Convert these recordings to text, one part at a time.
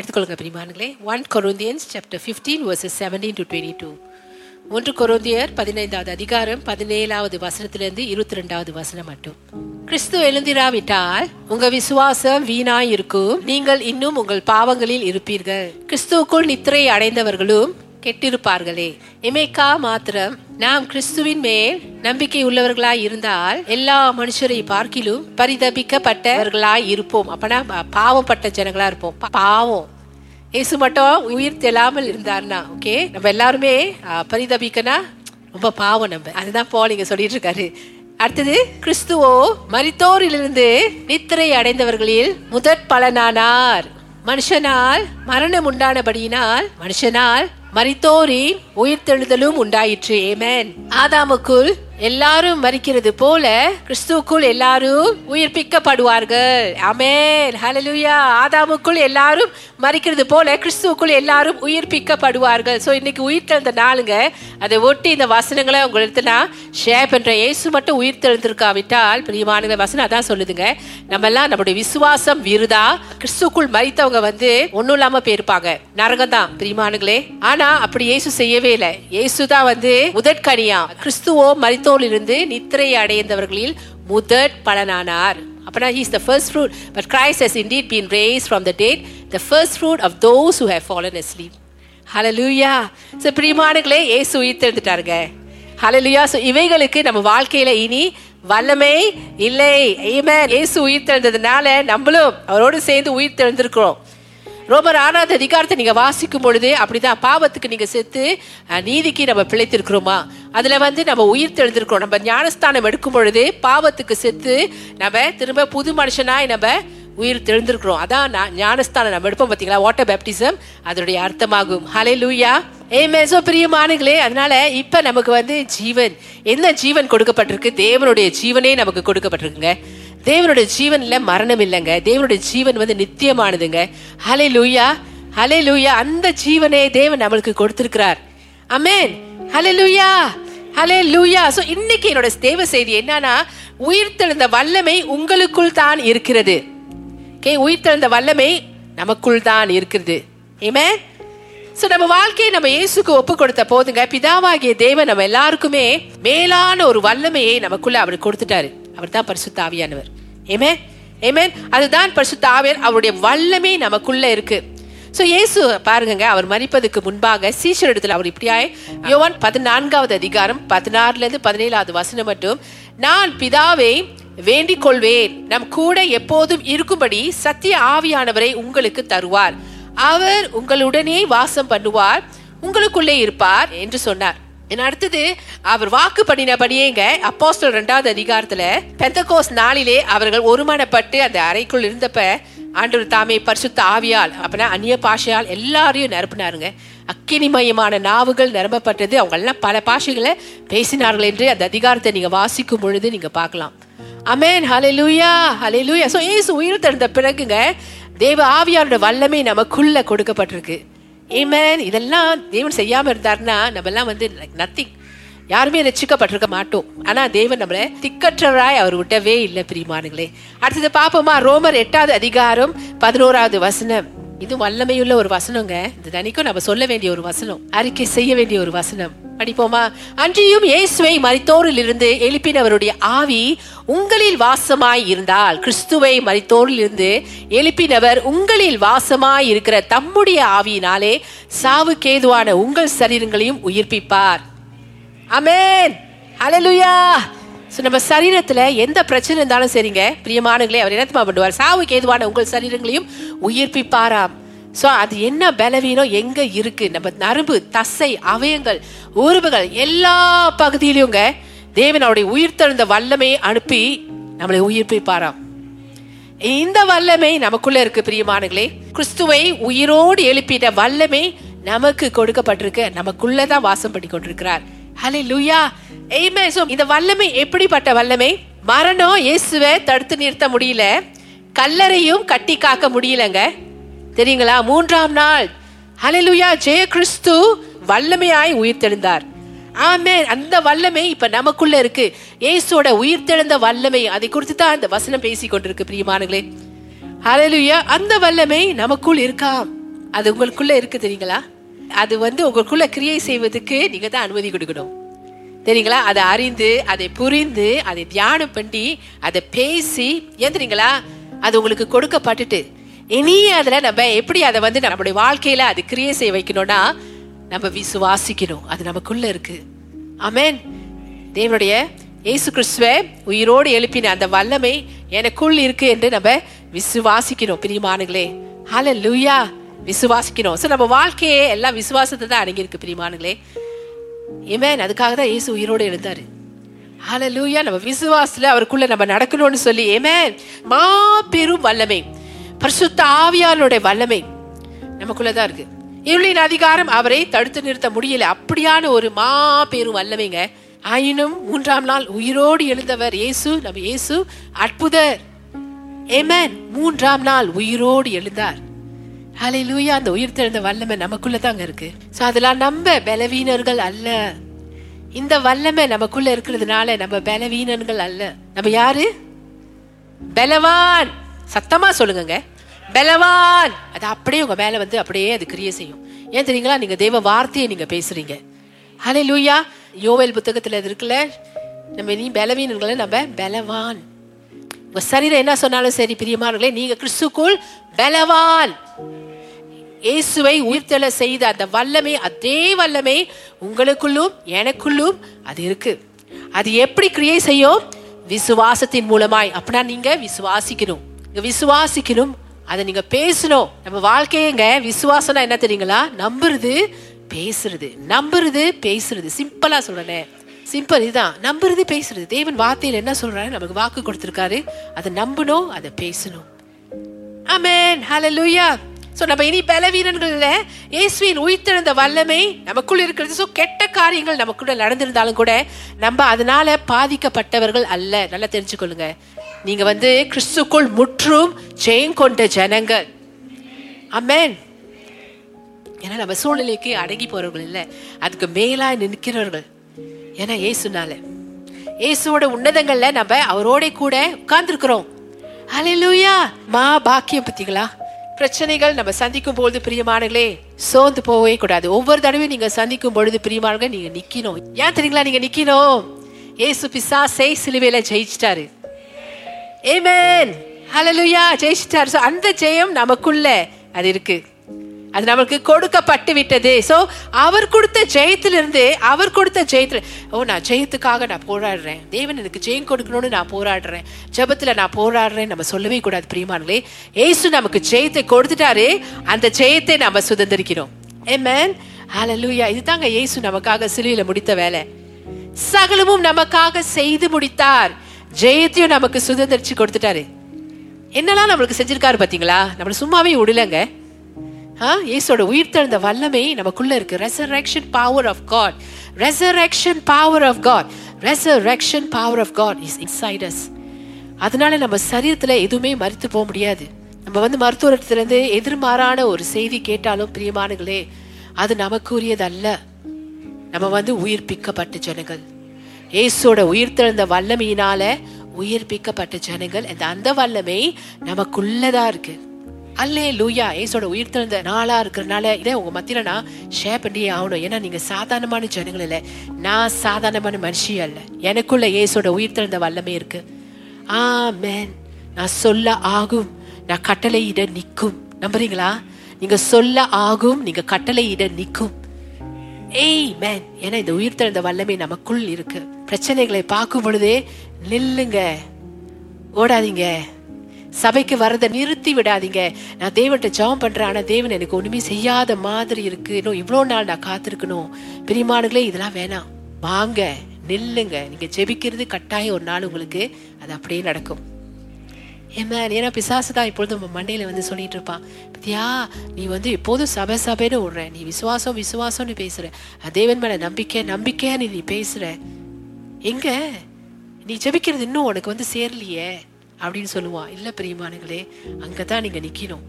எடுத்துக்கொள்ளுங்க பிரிமானுங்களே one Corinthians chapter fifteen verses seventeen to twenty two ஒன்று கொரோந்தியர் பதினைந்தாவது அதிகாரம் பதினேழாவது வசனத்திலிருந்து இருபத்தி ரெண்டாவது வசனம் மட்டும். கிறிஸ்து எழுந்திராவிட்டால் உங்க விசுவாசம் வீணாய் இருக்கும் நீங்கள் இன்னும் உங்கள் பாவங்களில் இருப்பீர்கள். கிறிஸ்துவுக்குள் நித்திரை அடைந்தவர்களும் கெட்டிருப்பார்களே. எமேக்கா மாத்திரம் நாம் கிறிஸ்துவின் மேல் நம்பிக்கை உள்ளவர்களாய் இருந்தால் எல்லா மனுஷரை பார்க்கிலும் பரிதபிக்கப்பட்டவர்களாய் இருப்போம். அப்பனா பாவப்பட்ட ஜனங்களா இருப்போம். பாவம். இயேசு மட்டும் உயிர் தெல்லாமல் இருந்தார்னா ஓகே நம்ம எல்லாருமே பரிதபிக்கனா? ரொம்ப பாவம் நம்ம. அதுதான் போல் இங்க சொல்லிட்டு இருக்காரு அடுத்தது கிறிஸ்துவோ மரித்தோரிலிருந்து நித்திரை அடைந்தவர்களில் முதற் பலனானார். மனுஷனால் மரணம் உண்டானபடியினால் மனுஷனால் மரித்தோரின் உயிர்த்தெழுதலும் உண்டாயிற்று. ஏமேன் ஆதாமுக்குள் எல்லாரும் மறிக்கிறது போல கிறிஸ்துவுக்குள் எல்லாரும் உயிர்ப்பிக்கப்படுவார்கள். அமேன் ஹலலுயா ஆதாமுக்குள் எல்லாரும் மறிக்கிறது போல கிறிஸ்துவுக்குள் எல்லாரும் உயிர்ப்பிக்கப்படுவார்கள். ஸோ இன்னைக்கு உயிர்த்தெழுந்த நாளுங்க. அதை ஒட்டி இந்த வசனங்களை உங்களுக்கு நான் ஷேர் பண்ணுறேன் இயேசு மட்டும் உயிர்த்தெழுந்திருக்காவிட்டால் பிரியமான வசனம் அதான் சொல்லுதுங்க. நம்ம எல்லாம் நம்முடைய விசுவாசம் விருதா கிறிஸ்துக்குள் மறித்தவங்க வந்து ஒன்றும் இல்லாமல் போயிருப்பாங்க. நரகம் தான் பிரியமானுங்களே ஆனா அப்படி இயேசு செய்யவே இல்லை. இயேசு தான் வந்து முதற்கனியா? கிறிஸ்துவோ மறி இருந்து நித்திரை அடைந்தவர்களில் முதற் பலனானார். அப்பனா he the first fruit but but has indeed been raised from the dead the first fruit of those who have fallen asleep hallelujah so so Yesu உயிர்த்தெழுந்துட்டாருங்க. Hallelujah so இவைகளுக்கு நம்ம வாழ்க்கையில் இனி வல்லமை இல்லை. ஏமே ஏசு உயிர்த்தெழுந்ததுனால நம்மளும் அவரோடு சேர்ந்து உயிர்த்தெழுந்திருக்கிறோம். ரோமர் ஆறாவது அதிகாரத்தை நீங்க வாசிக்கும் பொழுது அப்படிதான் பாவத்துக்கு நீங்க செத்து நீதிக்கு நம்ம பிழைத்திருக்கிறோமா? அதுல வந்து நம்ம உயிர் தெழுந்திருக்கிறோம். நம்ம ஞானஸ்தானம் எடுக்கும் பொழுது பாவத்துக்கு செத்து நம்ம திரும்ப புது மனுஷனாய் நம்ம உயிர் தெழுந்திருக்கிறோம். அதான் நான் ஞானஸ்தானம் நம்ம எடுப்போம் பாத்தீங்களா? வாட்டர் பேப்டிசம் அதனுடைய அர்த்தமாகும். ஹலே லூயா ஏமே மேசோ பிரியமானுங்களே அதனால இப்ப நமக்கு வந்து ஜீவன் என்ன ஜீவன் கொடுக்கப்பட்டிருக்கு? தேவனுடைய ஜீவனே நமக்கு கொடுக்கப்பட்டிருக்குங்க. தேவனுடைய ஜீவன்ல மரணம் இல்லைங்க. தேவனுடைய ஜீவன் வந்து நித்தியமானதுங்க. ஹலே லூயா ஹலே லூயா அந்த ஜீவனே தேவன் நம்மளுக்கு கொடுத்திருக்கிறார். அமேன் ஹலே லூயா ஹலே லூயா ஸோ இன்னைக்கு என்னோட தேவ செய்தி என்னன்னா உயிர்த்தெழுந்த வல்லமை உங்களுக்குள் தான் இருக்கிறது. ஓகே உயிர்த்தெழுந்த வல்லமை நமக்குள் தான் இருக்கிறது. ஏமே சோ நம்ம வாழ்க்கையை நம்ம இயேசுக்கு ஒப்பு கொடுத்த போதுங்க பிதாவாகிய தேவன் நம்ம எல்லாருக்குமே மேலான ஒரு வல்லமையை நமக்குள்ள அவர் கொடுத்துட்டாரு. அவர் தான் பரிசுத்த ஆவியானவர். ஏமே ஏமேன் அதுதான் பரிசுத்த ஆவியர் அவருடைய வல்லமை நமக்குள்ள இருக்கு. ஸோ இயேசு பாருங்க அவர் மறிப்பதுக்கு முன்பாக சீஷர் இடத்துல அவர் இப்படியாய் யோவான் பதினான்காவது அதிகாரம் பதினாறுலேருந்து பதினேழாவது வசனம் மட்டும் நான் பிதாவை வேண்டிக் கொள்வேன் நம் கூட எப்போதும் இருக்கும்படி சத்திய ஆவியானவரை உங்களுக்கு தருவார். அவர் உங்களுடனே வாசம் பண்ணுவார். உங்களுக்குள்ளே இருப்பார் என்று சொன்னார். அடுத்தது? அவர் வாக்கு பண்ணினபடியேங்க அப்போஸ்டல் ரெண்டாவது அதிகாரத்துல பெந்தகோஸ் நாளிலே அவர்கள் ஒருமனப்பட்டு அந்த அறைக்குள் இருந்தப்ப ஆண்டவர் தாமே பரிசுத்த ஆவியால் அப்படின்னா அந்நிய பாஷையால் எல்லாரையும் நிரப்பினாருங்க. அக்கினிமயமான நாவுகள் நிரம்பப்பட்டது. அவங்க எல்லாம் பல பாஷைகளை பேசினார்கள் என்று அந்த அதிகாரத்தை நீங்க வாசிக்கும் பொழுது நீங்க பார்க்கலாம். அமேன் ஹலே லூயா சோ இயேசு உயிர் திறந்த பிறகுங்க தேவ ஆவியாரோட வல்லமை நமக்குள்ள கொடுக்கப்பட்டிருக்கு. ஏமேன் இதெல்லாம் தேவன் செய்யாம இருந்தாருன்னா நம்ம எல்லாம் வந்து நத்திங் யாருமே ரட்சிக்கப்பட்டிருக்க மாட்டோம். ஆனா தேவன் நம்மளை திக்கற்றவராய் அவர் விட்டவே இல்லை பிரியமானுங்களே அடுத்தது பாப்போமா ரோமர் எட்டாவது அதிகாரம் பதினோராவது வசனம். இது வல்லமையுள்ள ஒரு வசனங்க. இது தனிக்கும் நம்ம சொல்ல வேண்டிய ஒரு வசனம். அறிக்கை செய்ய வேண்டிய ஒரு வசனம். படிப்போமா? அன்றியும் இயேசுவை மரித்தோரில் இருந்து எழுப்பினவருடைய ஆவி உங்களில் வாசமாய் இருந்தால் கிறிஸ்துவை மரித்தோரில் இருந்து எழுப்பினவர் உங்களில் வாசமாய் இருக்கிற தம்முடைய ஆவியினாலே சாவுக்கேதுவான உங்கள் சரீரங்களையும் உயிர்ப்பிப்பார். அமேன் அலலுயா ஸோ நம்ம சரீரத்தில் எந்த பிரச்சனை இருந்தாலும் சரிங்க. பிரியமானங்களே அவர் என்னத்தமா பண்ணுவார்? சாவுக்கு ஏதுவான உங்கள் சரீரங்களையும் உயிர்ப்பிப்பாராம். ஸோ அது என்ன பலவீனம்? எங்க இருக்கு? நம்ம நரம்பு தசை அவயங்கள் உறுப்புகள் எல்லா பகுதியிலுங்க தேவன் அவருடைய உயிர்த்தெழுந்த வல்லமையை அனுப்பி நம்மளை உயிர்ப்பிப்பாராம். இந்த வல்லமை நமக்குள்ள இருக்கு பிரியமானங்களே கிறிஸ்துவை உயிரோடு எழுப்பிட்ட வல்லமை நமக்கு கொடுக்கப்பட்டிருக்கு. நமக்குள்ளதான் வாசம் பண்ணி கொண்டிருக்கிறார் ஹலே லூயா எய்மே சோ இந்த வல்லமை எப்படிப்பட்ட வல்லமை? மரணம் இயேசுவை தடுத்து நிறுத்த முடியல. கல்லறையும் கட்டி காக்க முடியலங்க. தெரியுங்களா? மூன்றாம் நாள். ஹalleluya ஜெய கிறிஸ்து வல்லமையாய் உயிர்த்தெழுந்தார். ஆமே அந்த வல்லமை இப்ப நமக்குள்ள இருக்கு. இயேசுவோட உயிர்த்தெழுந்த வல்லமை. அதை குறித்து தான் அந்த வசனம் பேசி கொண்டிருக்கு பிரியமானங்களே ஹalleluya அந்த வல்லமை நமக்குள் இருக்காம் அது உங்களுக்குள்ள இருக்கு தெரியுங்களா? அது வந்து உங்களுக்குள்ள கிரியை செய்வதுக்கு நீங்க தான் அனுமதி கொடுக்கணும். தெரியுங்களா? அதை அறிந்து அதை புரிந்து அதை தியானம் பண்ணி அதை பேசி ஏன் அது உங்களுக்கு கொடுக்கப்பட்டுட்டு இனி அதுல நம்ம எப்படி அதை வந்து நம்மளுடைய வாழ்க்கையில அது கிரியை செய்ய வைக்கணும்னா நம்ம விசுவாசிக்கணும். அது நமக்குள்ள இருக்கு. அமேன் தேவனுடைய இயேசு கிறிஸ்துவ உயிரோடு எழுப்பின அந்த வல்லமை எனக்குள் இருக்கு என்று நம்ம விசுவாசிக்கணும் பிரியமானுங்களே ஹலோ லூயா விசுவாசிக்கணும் ஸோ நம்ம வாழ்க்கையே எல்லாம் விசுவாசத்தை தான் அடங்கியிருக்கு பிரியமானுங்களே ஏமேன் அதுக்காக தான் இயேசு உயிரோடு எழுந்தாரு. ஹalleluya நம்ம விசுவாசத்தில் அவருக்குள்ள நம்ம நடக்கணும்னு சொல்லி ஏமேன் மாபெரும் வல்லமை. பரிசுத்த ஆவியானுடைய வல்லமை நமக்குள்ள தான் இருக்கு. இருளின் அதிகாரம் அவரை தடுத்து நிறுத்த முடியல. அப்படியான ஒரு மாபெரும் வல்லமைங்க. ஆயினும் மூன்றாம் நாள் உயிரோடு எழுந்தவர் இயேசு நம்ம இயேசு அற்புதர். ஏமேன் மூன்றாம் நாள் உயிரோடு எழுந்தார். ஹalleluya அந்த உயிர் திறந்த வல்லமை நமக்குள்ள தாங்க இருக்கு. ஸோ அதெல்லாம் நம்ம பலவீனர்கள் அல்ல. இந்த வல்லமை நமக்குள்ள இருக்கிறதுனால நம்ம பலவீனர்கள் அல்ல. நம்ம யாரு? பலவான். சத்தமா சொல்லுங்கங்க. பலவான். அது அப்படியே உங்க மேல வந்து அப்படியே அது கிரியை செய்யும். ஏன் தெரியுங்களா? நீங்க தெய்வ வார்த்தையை நீங்க பேசுறீங்க. ஹலே லூயா யோவேல் புத்தகத்துல இருக்குல்ல. நம்ம நீ பலவீனங்களை நம்ம பலவான். உங்க சரீரம் என்ன சொன்னாலும் சரி பிரியமானங்களே நீங்க கிறிஸ்துக்குள் பலவான். இயேசுவை உயிர்த்தெழ செய்த அந்த வல்லமை அதே வல்லமை உங்களுக்குள்ளும் எனக்குள்ளும் அது இருக்கு. அது எப்படி கிரியேட் செய்யும்? விசுவாசத்தின் மூலமாய். அப்படின்னா நீங்க விசுவாசிக்கணும். விசுவாசிக்கணும் அதை நீங்க பேசணும். நம்ம வாழ்க்கையங்க விசுவாசம்னா என்ன தெரியுங்களா? நம்புறது பேசுறது. நம்புறது பேசுறது. சிம்பிளா சொல்றேன். சிம்பிள் இதுதான் நம்புறது பேசுறது. தேவன் வார்த்தையில் என்ன சொல்றாரு நமக்கு வாக்கு கொடுத்துருக்காரு. அதை நம்பணும் அதை பேசணும் அமேன் ஹலோ லூயா ஸோ நம்ம இனி பலவீனங்கள்ல இயேசுவின் உயிர்த்தெழுந்த வல்லமை நமக்குள் இருக்கிறது. ஸோ கெட்ட காரியங்கள் நமக்குள்ள நடந்திருந்தாலும் கூட நம்ம அதனால பாதிக்கப்பட்டவர்கள் அல்ல. நல்லா தெரிஞ்சுக்கொள்ளுங்க. நீங்க வந்து கிறிஸ்துக்குள் முற்றும் ஜெயம் கொண்ட ஜனங்கள். அமேன் ஏன்னா நம்ம சூழ்நிலைக்கு அடங்கி போறவர்கள் இல்லை. அதுக்கு மேலாய் நிற்கிறவர்கள். ஏன்னா ஏசுனால இயேசுவோட உன்னதங்கள்ல நம்ம அவரோட கூட உட்கார்ந்துருக்கிறோம். அலையிலூயா மா பாக்கியம் பத்திங்களா பிரச்சனைகள் நம்ம சந்திக்கும் பொழுது பிரியமானங்களே சோர்ந்து போகவே கூடாது. ஒவ்வொரு தடவையும் நீங்க சந்திக்கும் பொழுது பிரியமானவங்க நீங்க நிக்கணும். ஏன் தெரியுங்களா நீங்க நிக்கணும்? ஏசு பிசாசை சிலுவையில ஜெயிச்சிட்டாரு. ஏமேன் ஹலலுயா ஜெயிச்சிட்டாரு. அந்த ஜெயம் நமக்குள்ள அது இருக்கு. அது நமக்கு கொடுக்கப்பட்டு விட்டது. ஸோ அவர் கொடுத்த ஜெயத்திலிருந்து அவர் கொடுத்த ஜெயத்தில் ஓ நான் ஜெயத்துக்காக நான் போராடுறேன். தேவன் எனக்கு ஜெயம் கொடுக்கணும்னு நான் போராடுறேன். ஜபத்தில் நான் போராடுறேன் நம்ம சொல்லவே கூடாது பிரியமானங்களே ஏசு நமக்கு ஜெயத்தை கொடுத்துட்டாரு. அந்த ஜெயத்தை நம்ம சுதந்திரிக்கிறோம். ஏமேன் ஹalleluya இதுதாங்க ஏசு நமக்காக சிலுவையில் முடித்த வேலை. சகலமும் நமக்காக செய்து முடித்தார். ஜெயத்தையும் நமக்கு சுதந்திரிச்சு கொடுத்துட்டாரு. என்னெல்லாம் நம்மளுக்கு செஞ்சிருக்காரு பார்த்தீங்களா நம்மளை சும்மாவே விடலங்க. இயேசோட உயிர்த்தெழுந்த வல்லமை நமக்குள்ள இருக்கு. Resurrection power of God resurrection power of God resurrection power of God is inside us அதனால நம்ம சரீரத்தில் எதுவுமே மறுத்து போக முடியாது. நம்ம வந்து மருத்துவத்திலிருந்து எதிர்மாறான ஒரு செய்தி கேட்டாலும் பிரியமானங்களே அது நமக்குரியது அல்ல நம்ம வந்து உயிர்ப்பிக்கப்பட்ட ஜனங்கள். இயேசோட உயிர்த்தெழுந்த வல்லமையினால உயிர்ப்பிக்கப்பட்ட ஜனங்கள். அந்த அந்த வல்லமை நமக்குள்ளதா இருக்குது அல்லே லூயா ஏசோட உயிர்த்தெழுந்த நாளா இருக்கிறனால இதை உங்க மத்தியில நான் ஷேர் பண்ணியே ஆகணும். ஏன்னா நீங்க சாதாரணமான ஜனங்கள் இல்லை. நான் சாதாரணமான மனுஷி அல்ல. எனக்குள்ள ஏசோட உயிர்த்தெழுந்த வல்லமை இருக்கு. மேன் நான் சொல்ல ஆகும். நான் கட்டளையிட நிற்கும். நம்புறீங்களா? நீங்க சொல்ல ஆகும். நீங்க கட்டளையிட நிற்கும். ஏய் மேன் ஏன்னா இந்த உயிர்த்தெழுந்த வல்லமை நமக்குள் இருக்கு. பிரச்சனைகளை பார்க்கும் பொழுதே நில்லுங்க. ஓடாதீங்க. சபைக்கு வரதை நிறுத்தி விடாதீங்க. நான் தேவன்கிட்ட ஜெபம் பண்றேன் ஆனா தேவன் எனக்கு ஒண்ணுமே செய்யாத மாதிரி இருக்கு. இன்னும் இவ்வளவு நாள் நான் காத்திருக்கணும். பிரிமானுகளே இதெல்லாம் வேணாம். வாங்க நில்லுங்க. நீங்க ஜெபிக்கிறது கட்டாயம் ஒரு நாள் உங்களுக்கு அது அப்படியே நடக்கும். ஏமேன் ஏன்னா பிசாசு தான் இப்பொழுது நம்ம மண்டையில வந்து சொல்லிட்டு இருப்பான். பத்தியா நீ வந்து எப்போதும் சபை சபைன்னு விடுற நீ விசுவாசம் விசுவாசம்னு பேசுற. தேவன் மேல நம்பிக்கை நம்பிக்கைன்னு நீ பேசுற. எங்க? நீ ஜெபிக்கிறது இன்னும் உனக்கு வந்து சேரலையே. அப்படின்னு சொல்லுவான் இல்ல பிரியமானங்களே அங்கதான் நீங்க நிக்கணும்.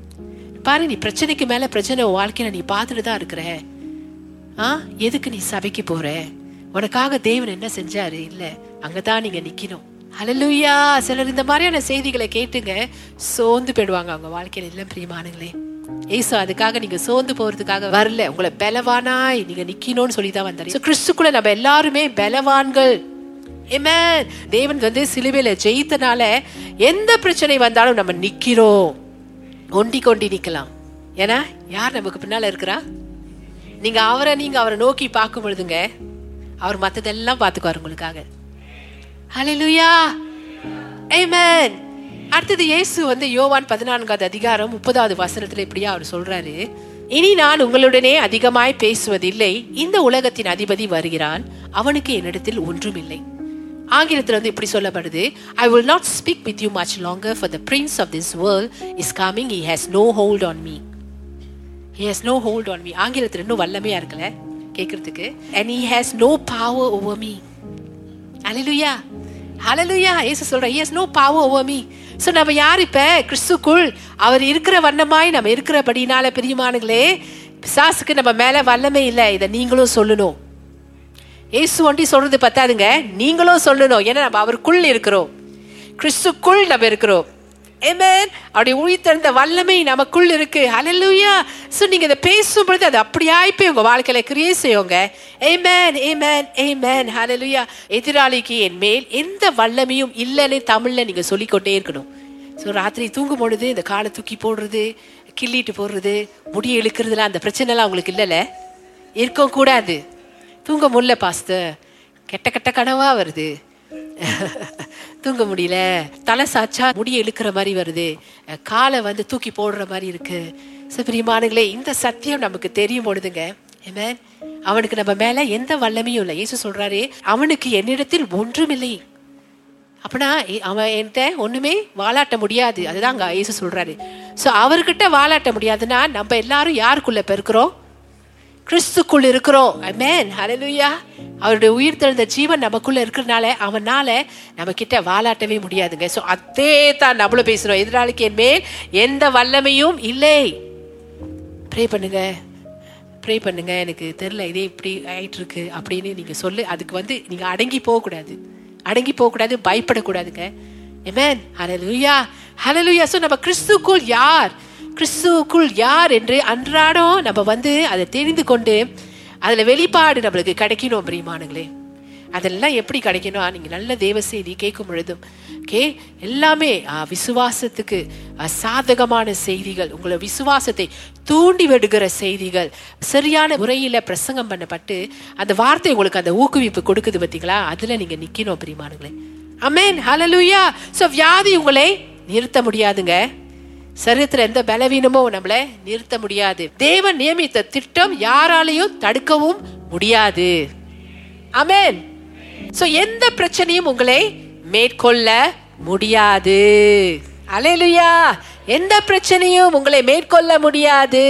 பாரு நீ பிரச்சனைக்கு மேல பிரச்சனை வாழ்க்கையில நீ பார்த்துட்டு தான் இருக்கிற. ஆ எதுக்கு நீ சபைக்கு போற? உனக்காக தேவன் என்ன செஞ்சாரு? இல்ல அங்கதான் நீங்க நிக்கணும். அலலுயா சிலர் இந்த மாதிரியான செய்திகளை கேட்டுங்க சோர்ந்து போயிடுவாங்க அவங்க வாழ்க்கையில. எல்லாம் பிரியமானங்களே ஏசோ அதுக்காக நீங்க சோர்ந்து போறதுக்காக வரல. உங்களை பலவானாய் நீங்க நிக்கணும்னு சொல்லி தான் வந்தாரு கிறிஸ்துக்குள்ள நம்ம எல்லாருமே பலவான்கள். தேவன் வந்து சிலுவையில ஜெயித்தனால எந்த பிரச்சனை வந்தாலும் நம்ம நிக்கிறோம். ஒண்டி கொண்டி நிக்கலாம். ஏன்னா யார் நமக்கு பின்னால இருக்கிறா? நீங்க அவரை நீங்க அவரை நோக்கி பார்க்கும் பொழுதுங்க அவர் மத்ததெல்லாம் பார்த்துக்குவார் உங்களுக்காக. ஹalleluya ஏமேன் அடுத்தது இயேசு வந்து யோவான் பதினான்காவது அதிகாரம் முப்பதாவது வசனத்துல இப்படியா அவர் சொல்றாரு இனி நான் உங்களுடனே அதிகமாய் பேசுவதில்லை. இந்த உலகத்தின் அதிபதி வருகிறான். அவனுக்கு என்னிடத்தில் ஒன்றுமில்லை. ஆங்கிலத்தில் வந்து இப்படி சொல்லப்படுது I will not speak with you much longer for the prince of this world is coming he has no hold on me he has no hold on me ஆங்கிலத்தில் இன்னும் வல்லமையாக இருக்கல கேட்கறதுக்கு and he has no power over me hallelujah hallelujah Yesu சொல்கிறேன் he has no power over me so நம்ம யார் இப்போ கிறிஸ்துக்குள் அவர் இருக்கிற வண்ணமாய் நம்ம இருக்கிறபடினால பிரியமானுங்களே பிசாசுக்கு நம்ம மேலே வல்லமை இல்லை இதை நீங்களும் சொல்லணும் இயேசு ஒண்டி சொல்றது பத்தாதுங்க. நீங்களும் சொல்லணும். ஏன்னா நம்ம அவருக்குள் இருக்கிறோம். கிறிஸ்துக்குள் நம்ம இருக்கிறோம். ஏமேன் அவருடைய உயிர்த்தெழுந்த வல்லமை நமக்குள் இருக்கு. ஹalleluya ஸோ நீங்கள் இதை பேசும் பொழுது அது அப்படியாய் போய் உங்கள் வாழ்க்கையில் கிரியே செய்யுங்க. ஏமேன் ஏமேன் ஏமேன் ஹalleluya எதிராளிக்கு என் மேல் எந்த வல்லமையும் இல்லைன்னு தமிழில் நீங்கள் சொல்லிக்கொண்டே இருக்கணும். ஸோ ராத்திரி தூங்கும் பொழுது இந்த காலை தூக்கி போடுறது கிள்ளிட்டு போடுறது முடி இழுக்கிறதுலாம் அந்த பிரச்சனைலாம் உங்களுக்கு இல்லைல்ல? இருக்கக்கூடாது தூங்க முடியல பாஸ்டர். கெட்ட கெட்ட கனவா வருது. தூங்க முடியல. தலை சாச்சா முடியை இழுக்கிற மாதிரி வருது. காலை வந்து தூக்கி போடுற மாதிரி இருக்கு. ஸோ பிரியமானங்களே இந்த சத்தியம் நமக்கு தெரியும் பொழுதுங்க. Amen. அவனுக்கு நம்ம மேல எந்த வல்லமையும் இல்லை. இயேசு சொல்றாரு அவனுக்கு என்னிடத்தில் ஒன்றுமில்லை அப்படின்னா அவன் என்கிட்ட ஒண்ணுமே வாலாட்ட முடியாது. அதுதான் அங்க ஏசு சொல்றாரு. சோ அவர்கிட்ட வாலாட்ட முடியாதுன்னா நம்ம எல்லாரும் யாருக்குள்ள பெருக்கிறோம்? கிறிஸ்துக்குள் இருக்கிறோம். அமேன் ஹalleluya அவருடைய உயிர் தெழுந்த ஜீவன் நமக்குள்ள இருக்கிறனால அவனால நம்ம கிட்ட வாலாட்டவே முடியாதுங்க. சோ அதே தான் நம்மளும் பேசுறோம். எதிராளிக்கு என் மேல் எந்த வல்லமையும் இல்லை. ப்ரே பண்ணுங்க. ப்ரே பண்ணுங்க. எனக்கு தெரியல இதே இப்படி ஆயிட்டு இருக்கு அப்படின்னு நீங்க சொல்லு. அதுக்கு வந்து நீங்க அடங்கி போகக்கூடாது. அடங்கி போகக்கூடாது பயப்படக்கூடாதுங்க. ஏமேன் ஹலலுயா ஹலலுயா சோ நம்ம கிறிஸ்துக்குள் யார்? கிறிஸ்துவுக்குள் யார் என்று அன்றாடம் நம்ம வந்து அதை தெரிந்து கொண்டு அதில் வெளிப்பாடு நம்மளுக்கு கிடைக்கணும் பிரியமானங்களே. அதெல்லாம் எப்படி கிடைக்கணும்? நீங்கள் நல்ல தேவ செய்தி கேட்கும் பொழுதும் கே எல்லாமே விசுவாசத்துக்கு சாதகமான செய்திகள் உங்களை விசுவாசத்தை தூண்டி விடுகிற செய்திகள் சரியான முறையில் பிரசங்கம் பண்ணப்பட்டு அந்த வார்த்தை உங்களுக்கு அந்த ஊக்குவிப்பு கொடுக்குது பார்த்தீங்களா அதில் நீங்கள் நிற்கணும் பிரியமானங்களே. அமேன் ஹalleluya ஸோ வியாதி உங்களை நிறுத்த முடியாதுங்க. சரீரத்துல எந்த பலவீனமோ நம்மள நிறுத்த முடியாது. தேவன் நியமித்த திட்டம் யாராலையும் தடுக்கவும் முடியாது. அமேன் சோ எந்த பிரச்சனையும் உங்களை மேற்கொள்ள முடியாது. அலையலுயா எந்த பிரச்சனையும் உங்களை மேற்கொள்ள முடியாது.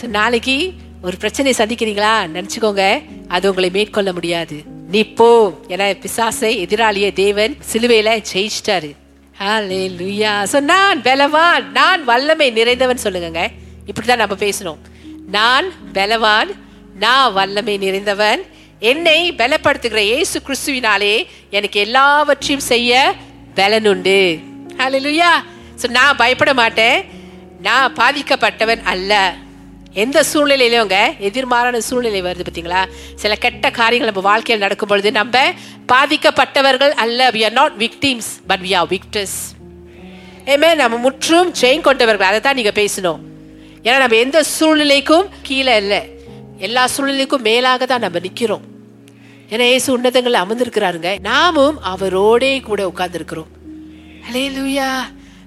சோ நாளைக்கு ஒரு பிரச்சனையை சந்திக்கிறீங்களா? நினைச்சுக்கோங்க அது உங்களை மேற்கொள்ள முடியாது. நீ போ. என பிசாசை எதிராளியை தேவன் சிலுவையில ஜெயிச்சிட்டாரு. ஹalleluya ஸோ நான் பலவான் நான் வல்லமை நிறைந்தவன் சொல்லுங்கங்க. இப்படி தான் நம்ம பேசணும். நான் பலவான் நான் வல்லமை நிறைந்தவன். என்னை பலப்படுத்துகிற இயேசு கிறிஸ்துவினாலே எனக்கு எல்லாவற்றையும் செய்ய பலனுண்டு. ஹalleluya ஸோ நான் பயப்பட மாட்டேன். நான் பாதிக்கப்பட்டவன் அல்ல. எந்த சூழ்நிலையிலங்க எதிர்மாறான சூழ்நிலை வருது பார்த்தீங்களா சில கெட்ட காரியங்கள் நம்ம வாழ்க்கையில் நடக்கும் பொழுது நம்ம பாதிக்கப்பட்டவர்கள் அல்ல. We are not victims but we are victors ஏமே நம்ம முற்றும் ஜெயம் கொண்டவர்கள். அதை தான் நீங்கள் பேசணும். ஏன்னா நம்ம எந்த சூழ்நிலைக்கும் கீழே இல்லை. எல்லா சூழ்நிலைக்கும் மேலாக தான் நம்ம நிற்கிறோம் ஏன்னா ஏசு உன்னதங்கள் அமர்ந்திருக்கிறாருங்க. நாமும் அவரோடே கூட உட்கார்ந்துருக்கிறோம். ஹலே லூயா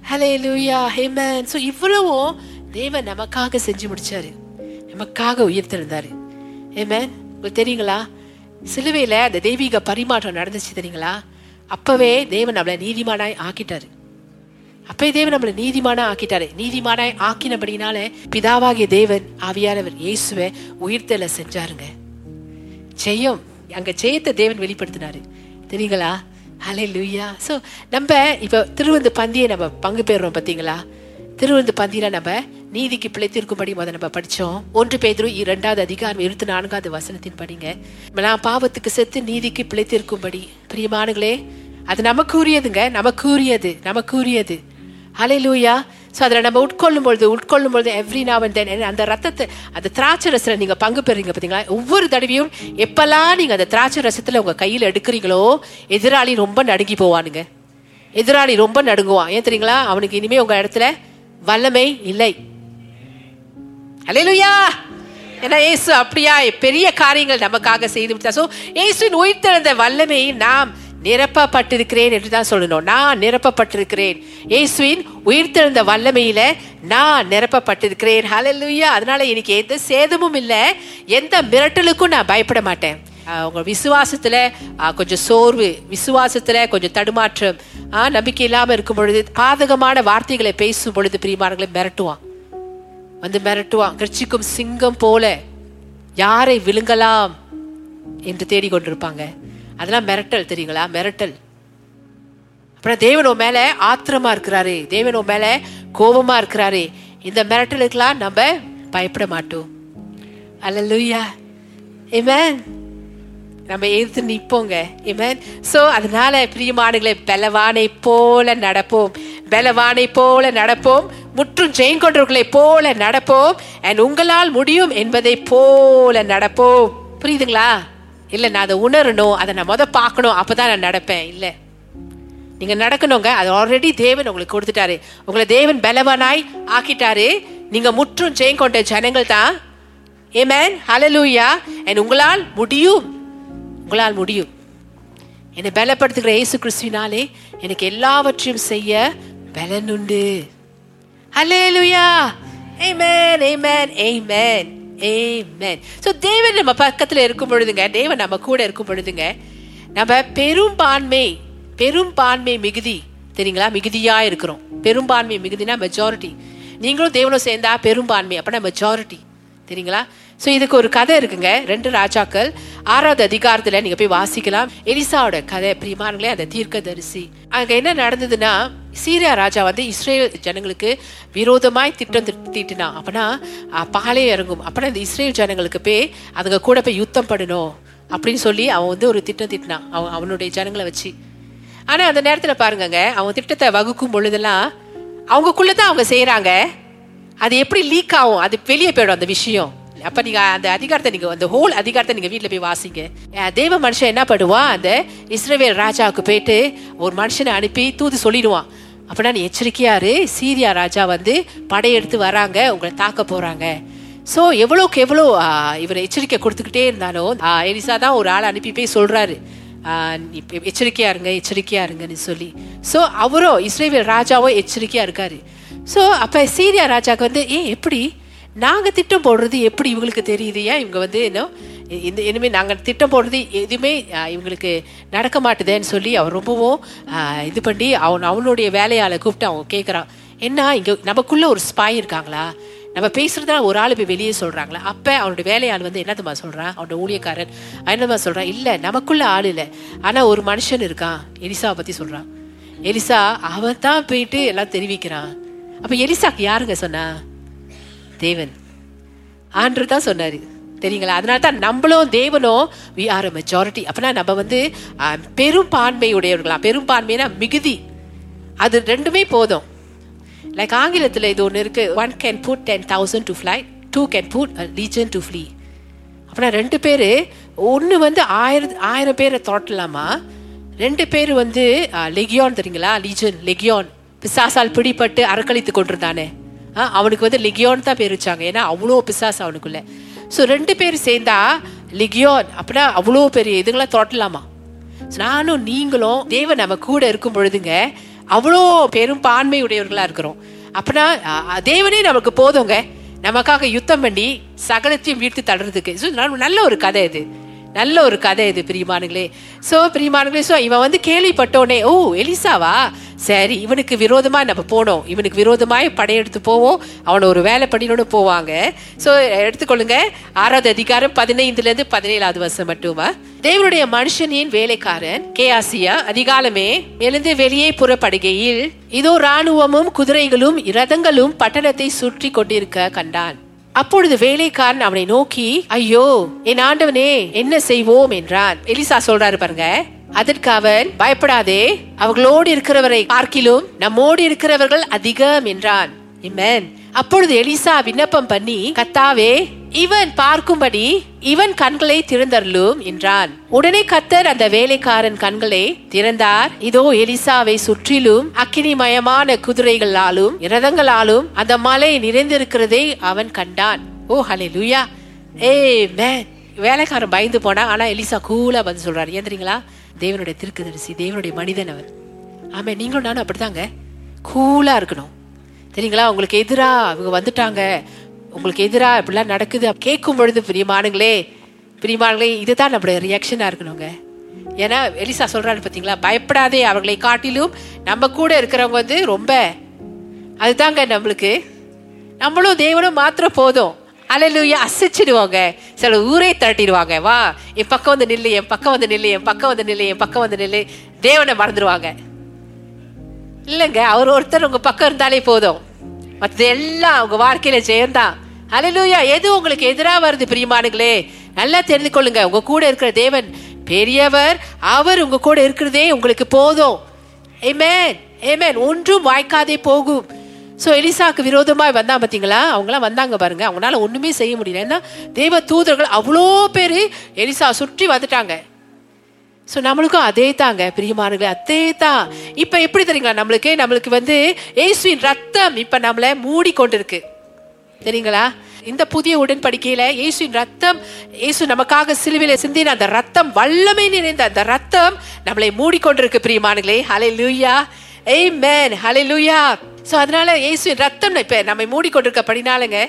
ஹலே லூயா ஹேமன் ஸோ இவ்வளவும் தேவன் நமக்காக செஞ்சு முடிச்சாரு. நமக்காக உயிர்த்தெழுந்தாரு. ஏமேன் உங்களுக்கு தெரியுங்களா? சிலுவையில அந்த தெய்வீக பரிமாற்றம் நடந்துச்சு தெரியுங்களா? அப்பவே தேவன் நம்மளை நீதிமானாய் ஆக்கிட்டாரு. அப்பே தேவன் நம்மளை நீதிமானா ஆக்கிட்டாரு. நீதிமானாய் ஆக்கினபடினால பிதாவாகிய தேவன் ஆவியானவர் இயேசுவை உயிர்த்தல செஞ்சாருங்க. ஜெயம் அங்க ஜெயத்தை தேவன் வெளிப்படுத்தினாரு. தெரியுங்களா? ஹலே லூயா ஸோ நம்ம இப்போ திருவந்து பந்தியை நம்ம பங்கு பெறுறோம் பார்த்தீங்களா திருவந்து பந்தியில நம்ம நீதிக்கு பிழைத்திருக்கும்படி முத நம்ம படிச்சோம். ஒன்று பேதுரு இரண்டாவது அதிகாரம் இருபத்தி நான்காவது வசனத்தின் படிங்க. நான் பாவத்துக்கு செத்து நீதிக்கு பிழைத்திருக்கும்படி. பிரியமானுங்களே அது நமக்கு உரியதுங்க நமக்கு உரியது நமக்கு உரியது அலை லூயா ஸோ அதில் நம்ம உட்கொள்ளும் பொழுது உட்கொள்ளும் பொழுது எவ்ரி நாவ் அண்ட் தென் அந்த ரத்தத்தை அந்த திராட்சை ரசத்தில் நீங்கள் பங்கு பெறுறீங்க பார்த்தீங்களா ஒவ்வொரு தடவையும் எப்பெல்லாம் நீங்கள் அந்த திராட்சை ரசத்தில் உங்கள் கையில் எடுக்கிறீங்களோ எதிராளி ரொம்ப நடுங்கி போவானுங்க. எதிராளி ரொம்ப நடுங்குவான். ஏன் தெரியுங்களா? அவனுக்கு இனிமேல் உங்கள் இடத்துல வல்லமை இல்லை. அல்லேலூயா ஏன்னா ஏசு அப்படியா பெரிய காரியங்கள் நமக்காக செய்து விட்டா ஸோ ஏசுவின் உயிர்த்தெழுந்த வல்லமை நாம் நிரப்பப்பட்டிருக்கிறேன் என்று தான் சொல்லணும். நான் நிரப்பப்பட்டிருக்கிறேன். இயேசுவின் உயிர்த்தெழுந்த வல்லமையில நான் நிரப்பப்பட்டிருக்கிறேன். ஹalleluya அதனால எனக்கு எந்த சேதமும் இல்லை. எந்த மிரட்டலுக்கும் நான் பயப்பட மாட்டேன். ஆஹ் உங்க விசுவாசத்துல கொஞ்சம் சோர்வு விசுவாசத்துல கொஞ்சம் தடுமாற்றம் நம்பிக்கை இல்லாம இருக்கும் பொழுது பாதகமான வார்த்தைகளை பேசும் பொழுது பிரியமானங்களை மிரட்டுவான். வந்து மிரட்டுவான். கர்ச்சிக்கும் சிங்கம் போல யாரை விழுங்கலாம் என்று தேடிக்கொண்டிருப்பாங்க. அதெல்லாம் மிரட்டல் தெரியுங்களா? மிரட்டல். அப்புறம் தேவன் உன் மேல ஆத்திரமா இருக்கிறாரு. தேவன் உன் மேல கோபமா இருக்கிறாரு. இந்த மிரட்டலுக்கெல்லாம் நம்ம பயப்பட மாட்டோம். அல்ல லூயா Amen. நம்ம எதிர்த்து நிற்போங்க. இமன் ஸோ அதனால பிரியமானங்களை பலவானை போல நடப்போம். பலவானை போல நடப்போம். முற்றும் ஜெயங்கொண்டவர்களை போல நடப்போம். அண்ட் உங்களால் முடியும் என்பதை போல நடப்போம். புரியுதுங்களா? இல்லை நான் அதை உணரணும் அதை நான் முத பார்க்கணும் அப்பதான் நான் நடப்பேன். இல்லை. நீங்க நடக்கணுங்க. அது ஆல்ரெடி தேவன் உங்களுக்கு கொடுத்துட்டாரு. உங்களை தேவன் பலவானாய் ஆக்கிட்டாரு. நீங்க முற்றும் ஜெயங்கொண்ட ஜனங்கள் தான் ஏமேன் ஹலலூயா அண்ட் உங்களால் முடியும். உங்களால் முடியும். என்னை பலப்படுத்துகிற இயேசு கிறிஸ்துவினாலே எனக்கு எல்லாவற்றையும் செய்ய பலனுண்டு. உண்டு ஏமேன் ஏமேன் ஏமேன் ஏமேன் ஸோ தேவன் நம்ம பக்கத்தில் இருக்கும் பொழுதுங்க தேவன் நம்ம கூட இருக்கும் பொழுதுங்க நம்ம பெரும்பான்மை பெரும்பான்மை மிகுதி தெரியுங்களா? மிகுதியாக இருக்கிறோம். பெரும்பான்மை மிகுதினா மெஜாரிட்டி நீங்களும் தேவனும் சேர்ந்தா பெரும்பான்மை அப்படின்னா மெஜாரிட்டி தெரியுங்களா? ஸோ இதுக்கு ஒரு கதை இருக்குங்க ரெண்டு ராஜாக்கள் ஆறாவது அதிகாரத்துல நீங்க போய் வாசிக்கலாம். எலிசாவோட கதை பிரியமானங்களே அந்த தீர்க்க தரிசி அங்க என்ன நடந்ததுன்னா சீரியா ராஜா வந்து இஸ்ரேல் ஜனங்களுக்கு விரோதமாய் திட்டம் தீட்டினா. தீட்டினான் அப்பனா அஹ், இறங்கும். அப்பனா இந்த இஸ்ரேல் ஜனங்களுக்கு போய் அதுங்க கூட போய் யுத்தம் பண்ணணும். அப்படின்னு சொல்லி அவன் வந்து ஒரு திட்டம் திட்டினான் அவன் அவனுடைய ஜனங்களை வச்சு. ஆனா அந்த நேரத்துல பாருங்கங்க அவன் திட்டத்தை வகுக்கும் பொழுதெல்லாம் அவங்கக்குள்ள தான் அவங்க செய்யறாங்க அது எப்படி லீக் ஆகும்? அது வெளியே போயிடும் அந்த விஷயம். அப்ப நீங்க அந்த அதிகாரத்தை நீங்க அந்த ஹோல் அதிகாரத்தை நீங்க வீட்டுல போய் வாசிங்க. தேவ மனுஷன் என்ன பண்ணுவான் அந்த இஸ்ரேவேல் ராஜாவுக்கு போயிட்டு ஒரு மனுஷனை அனுப்பி தூது சொல்லிடுவான். அப்படின்னா நீ எச்சரிக்கையாரு சீரியா ராஜா வந்து படையெடுத்து வராங்க. உங்களை தாக்க போறாங்க. ஸோ எவ்வளோக்கு எவ்வளோ இவர் எச்சரிக்கை கொடுத்துக்கிட்டே இருந்தாலும் எலிசா தான் ஒரு ஆள் அனுப்பி போய் சொல்றாரு. எச்சரிக்கையா இருங்க எச்சரிக்கையா இருங்கன்னு சொல்லி. ஸோ அவரும் இஸ்ரேல் ராஜாவும் எச்சரிக்கையா இருக்காரு. ஸோ அப்ப சீரியா ராஜாவுக்கு வந்து ஏன் எப்படி? நாங்கள் திட்டம் போடுறது எப்படி இவங்களுக்கு தெரியுது? ஏன் இவங்க வந்து இன்னும் இந்த இனிமேல் நாங்கள் திட்டம் போடுறது எதுவுமே இவங்களுக்கு நடக்க மாட்டுதேன்னு சொல்லி அவன் ரொம்பவும் இது பண்ணி அவன் அவனுடைய வேலையாளை கூப்பிட்டு அவன் கேட்குறான் என்ன இங்கே நமக்குள்ளே ஒரு ஸ்பாய் இருக்காங்களா? நம்ம பேசுறதுனால ஒரு ஆள் போய் வெளியே சொல்றாங்களா? அப்ப அவனோட வேலையாள் வந்து என்னதுமா சொல்றான் அவனோட ஊழியக்காரன் அவன் என்னமா சொல்றான் இல்ல நமக்குள்ள ஆள் இல்லை. ஆனா ஒரு மனுஷன் இருக்கான் எலிசாவை பத்தி சொல்றான். எலிசா அவன் தான் போயிட்டு எல்லாம் தெரிவிக்கிறான். அப்ப எலிசாக்கு யாருங்க சொன்னா? தேவன். ஆண்டு தான் சொன்னாரு. தெரியுங்களா? அதனால தான் நம்மளும் தேவனும் வி ஆர் அ மெஜாரிட்டி அப்படின்னா நம்ம வந்து பெரும்பான்மையுடையவர்களா பெரும்பான்மைனா மிகுதி. அது ரெண்டுமே போதும். லைக் ஆங்கிலத்தில் இது ஒன்று இருக்கு one can put ten thousand to fly two can put legion to flee அப்படின்னா ரெண்டு பேர் ஒன்று வந்து ஆயிரம் ஆயிரம் பேரை தோட்டலாமா ரெண்டு பேர் வந்து லெகியான் தெரியுங்களா? லீஜன் லெகியான் பிசாசால் பிடிப்பட்டு அறக்கழித்து கொண்டிருந்தானே. அவனுக்கு வந்து லிகியோன் தான் பேர் வச்சாங்க. ஏன்னா அவ்வளோ பிசாஸ் அவனுக்குள்ள. ஸோ ரெண்டு பேர் சேர்ந்தா லிகியோன் அப்படின்னா அவ்வளோ பெரிய இதுங்களாம் தொட்டலாமா நானும் நீங்களும் தேவன் நம்ம கூட இருக்கும் பொழுதுங்க அவ்வளோ பெரும்பான்மை உடையவர்களா இருக்கிறோம். அப்படின்னா தேவனே நமக்கு போதுங்க. நமக்காக யுத்தம் பண்ணி சகலத்தையும் வீழ்த்து தடுறதுக்கு ஸோ நல்ல- நல்ல ஒரு கதை இது. நல்ல ஒரு கதை இது பிரியமானுங்களே. ஸோ பிரியமானுங்களே ஸோ இவன் வந்து கேள்விப்பட்டோனே ஓ எலிசாவா? சரி இவனுக்கு விரோதமாக நம்ம போனோம். இவனுக்கு விரோதமாய் படையெடுத்து போவோம். அவனை ஒரு வேலை பண்ணினோன்னு போவாங்க. ஸோ எடுத்துக்கொள்ளுங்க. ஆறாவது அதிகாரம் பதினைந்துலேருந்து பதினேழாவது வருஷம் மட்டுமா? தேவனுடைய மனுஷனின் வேலைக்காரன் கேயாசியா அதிகாலமே எழுந்து வெளியே புறப்படுகையில் இதோ ராணுவமும் குதிரைகளும் ரதங்களும் பட்டணத்தை சுற்றி கொண்டிருக்க கண்டான். அப்பொழுது வேலைக்காரன் அவனை நோக்கி ஐயோ என் ஆண்டவனே என்ன செய்வோம்? என்றான். எலிசா சொல்றாரு பாருங்க. அதற்கு அவன் பயப்படாதே அவர்களோடு இருக்கிறவரை பார்க்கிலும் நம்மோடு இருக்கிறவர்கள் அதிகம் என்றான். அப்பொழுது எலிசா விண்ணப்பம் பண்ணி கத்தாவே இவன் பார்க்கும்படி இவன் கண்களை திறந்தருளும் என்றான். உடனே கத்தர் அந்த வேலைக்காரன் கண்களை திறந்தார். இதோ எலிசாவை சுற்றிலும் அக்கினிமயமான குதிரைகளாலும் இரதங்களாலும் அந்த மலை நிறைந்திருக்கிறதை அவன் கண்டான். ஓ ஹலே லூயா ஏ மேன் வேலைக்காரன் பயந்து போனா ஆனா எலிசா கூலா வந்து சொல்றாரு. ஏந்திரீங்களா தேவனுடைய திருக்குதரிசி தேவனுடைய மனிதன் அவர். ஆமா நீங்களும் நானும் அப்படித்தாங்க. கூலா இருக்கணும். சரிங்களா உங்களுக்கு எதிரா இவங்க வந்துட்டாங்க. உங்களுக்கு எதிரா இப்படிலாம் நடக்குது. கேட்கும் பொழுது பிரியமானுங்களே பிரியமானுங்களே இதுதான் நம்மளுடைய ரியாக்ஷனா இருக்கணுங்க. ஏன்னா எலிசா சொல்றாரு பார்த்தீங்களா? பயப்படாதே அவர்களை காட்டிலும் நம்ம கூட இருக்கிறவங்க வந்து ரொம்ப. அதுதாங்க நம்மளுக்கு. நம்மளும் தேவனும் மாத்திரம் போதும். அலலூயா அசைச்சிடுவாங்க. சில ஊரே தட்டிடுவாங்க வா என் பக்கம் வந்து நில்லு என் பக்கம் வந்து நில்லு என் பக்கம் வந்து நில்லு என் பக்கம் வந்து நில்லு. தேவனை மறந்துடுவாங்க. இல்லைங்க அவர் ஒருத்தர் உங்க பக்கம் இருந்தாலே போதும். மற்றது எல்லாம் உங்க வாழ்க்கையில ஜெயம்தான் அலலூயா எது உங்களுக்கு எதிராக வருது பிரியமானுங்களே நல்லா தெரிந்து கொள்ளுங்க. உங்க கூட இருக்கிற தேவன் பெரியவர். அவர் உங்க கூட இருக்கிறதே உங்களுக்கு போதும். ஏமேன் ஏமேன் ஒன்றும் வாய்க்காதே போகும். ஸோ எலிசாக்கு விரோதமாக வந்தா பார்த்தீங்களா அவங்களாம் வந்தாங்க பாருங்க. அவங்களால ஒன்றுமே செய்ய முடியல. ஏன்னா தேவ தூதர்கள் அவ்வளோ பேர் எலிசா சுற்றி வந்துட்டாங்க. ஸோ நம்மளுக்கும் அதே தாங்க பிரியமானங்களே அதே தான். இப்போ எப்படி தெரியுங்களா? நம்மளுக்கு நம்மளுக்கு வந்து இயேசுவின் ரத்தம் இப்போ நம்மளை மூடி கொண்டிருக்கு சரிங்களா இந்த புதிய உடன்படிக்கையில இயேசுவின் ரத்தம் இயேசு நமக்காக சிலுவையில சிந்தின அந்த ரத்தம் வல்லமை நிறைந்த அந்த ரத்தம் நம்மளை மூடிக்கொண்டிருக்கு பிரியமானங்களே ஹலே லூயா ஏய் மேன் ஸோ அதனால இயேசு ரத்தம் இப்ப நம்மை மூடிக்கொண்டிருக்கப்படினாலுங்க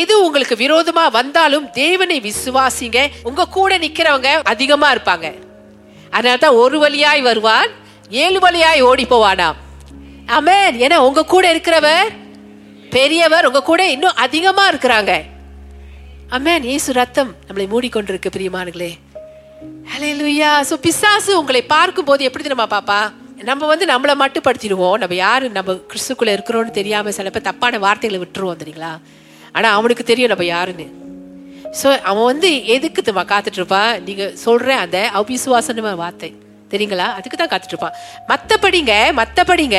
எது உங்களுக்கு விரோதமா வந்தாலும் தேவனை விசுவாசிங்க. உங்க கூட நிக்கிறவங்க அதிகமா இருப்பாங்க. அதனால தான் ஒரு வழியாய் வருவான் ஏழு வழியாய் ஓடி போவானாம் அமேன் ஏன்னா உங்க கூட இருக்கிறவர் பெரியவர் உங்க கூட இன்னும் அதிகமா இருக்கிறாங்க. அமேன் இயேசு ரத்தம் நம்மளை மூடிக்கொண்டிருக்கு பிரியமானங்களே ஹalleluya ஸோ பிசாசு உங்களை பார்க்கும் போது எப்படி தெரியுமா பாப்பா? நம்ம வந்து நம்மளை மட்டுப்படுத்திடுவோம். நம்ம யாரு? நம்ம கிறிஸ்துக்குள்ள இருக்கிறோம்னு தெரியாம சில பேர் தப்பான வார்த்தைகளை விட்டுருவோம் தெரியுங்களா? ஆனா அவனுக்கு தெரியும் நம்ம யாருன்னு. ஸோ அவன் வந்து எதுக்கு தெரியுமா காத்துட்டு இருப்பான் நீங்க சொல்ற அந்த அவிசுவாசன வார்த்தை. தெரியுங்களா? அதுக்கு தான் காத்துட்டு இருப்பான் மற்றபடிங்க மத்தபடிங்க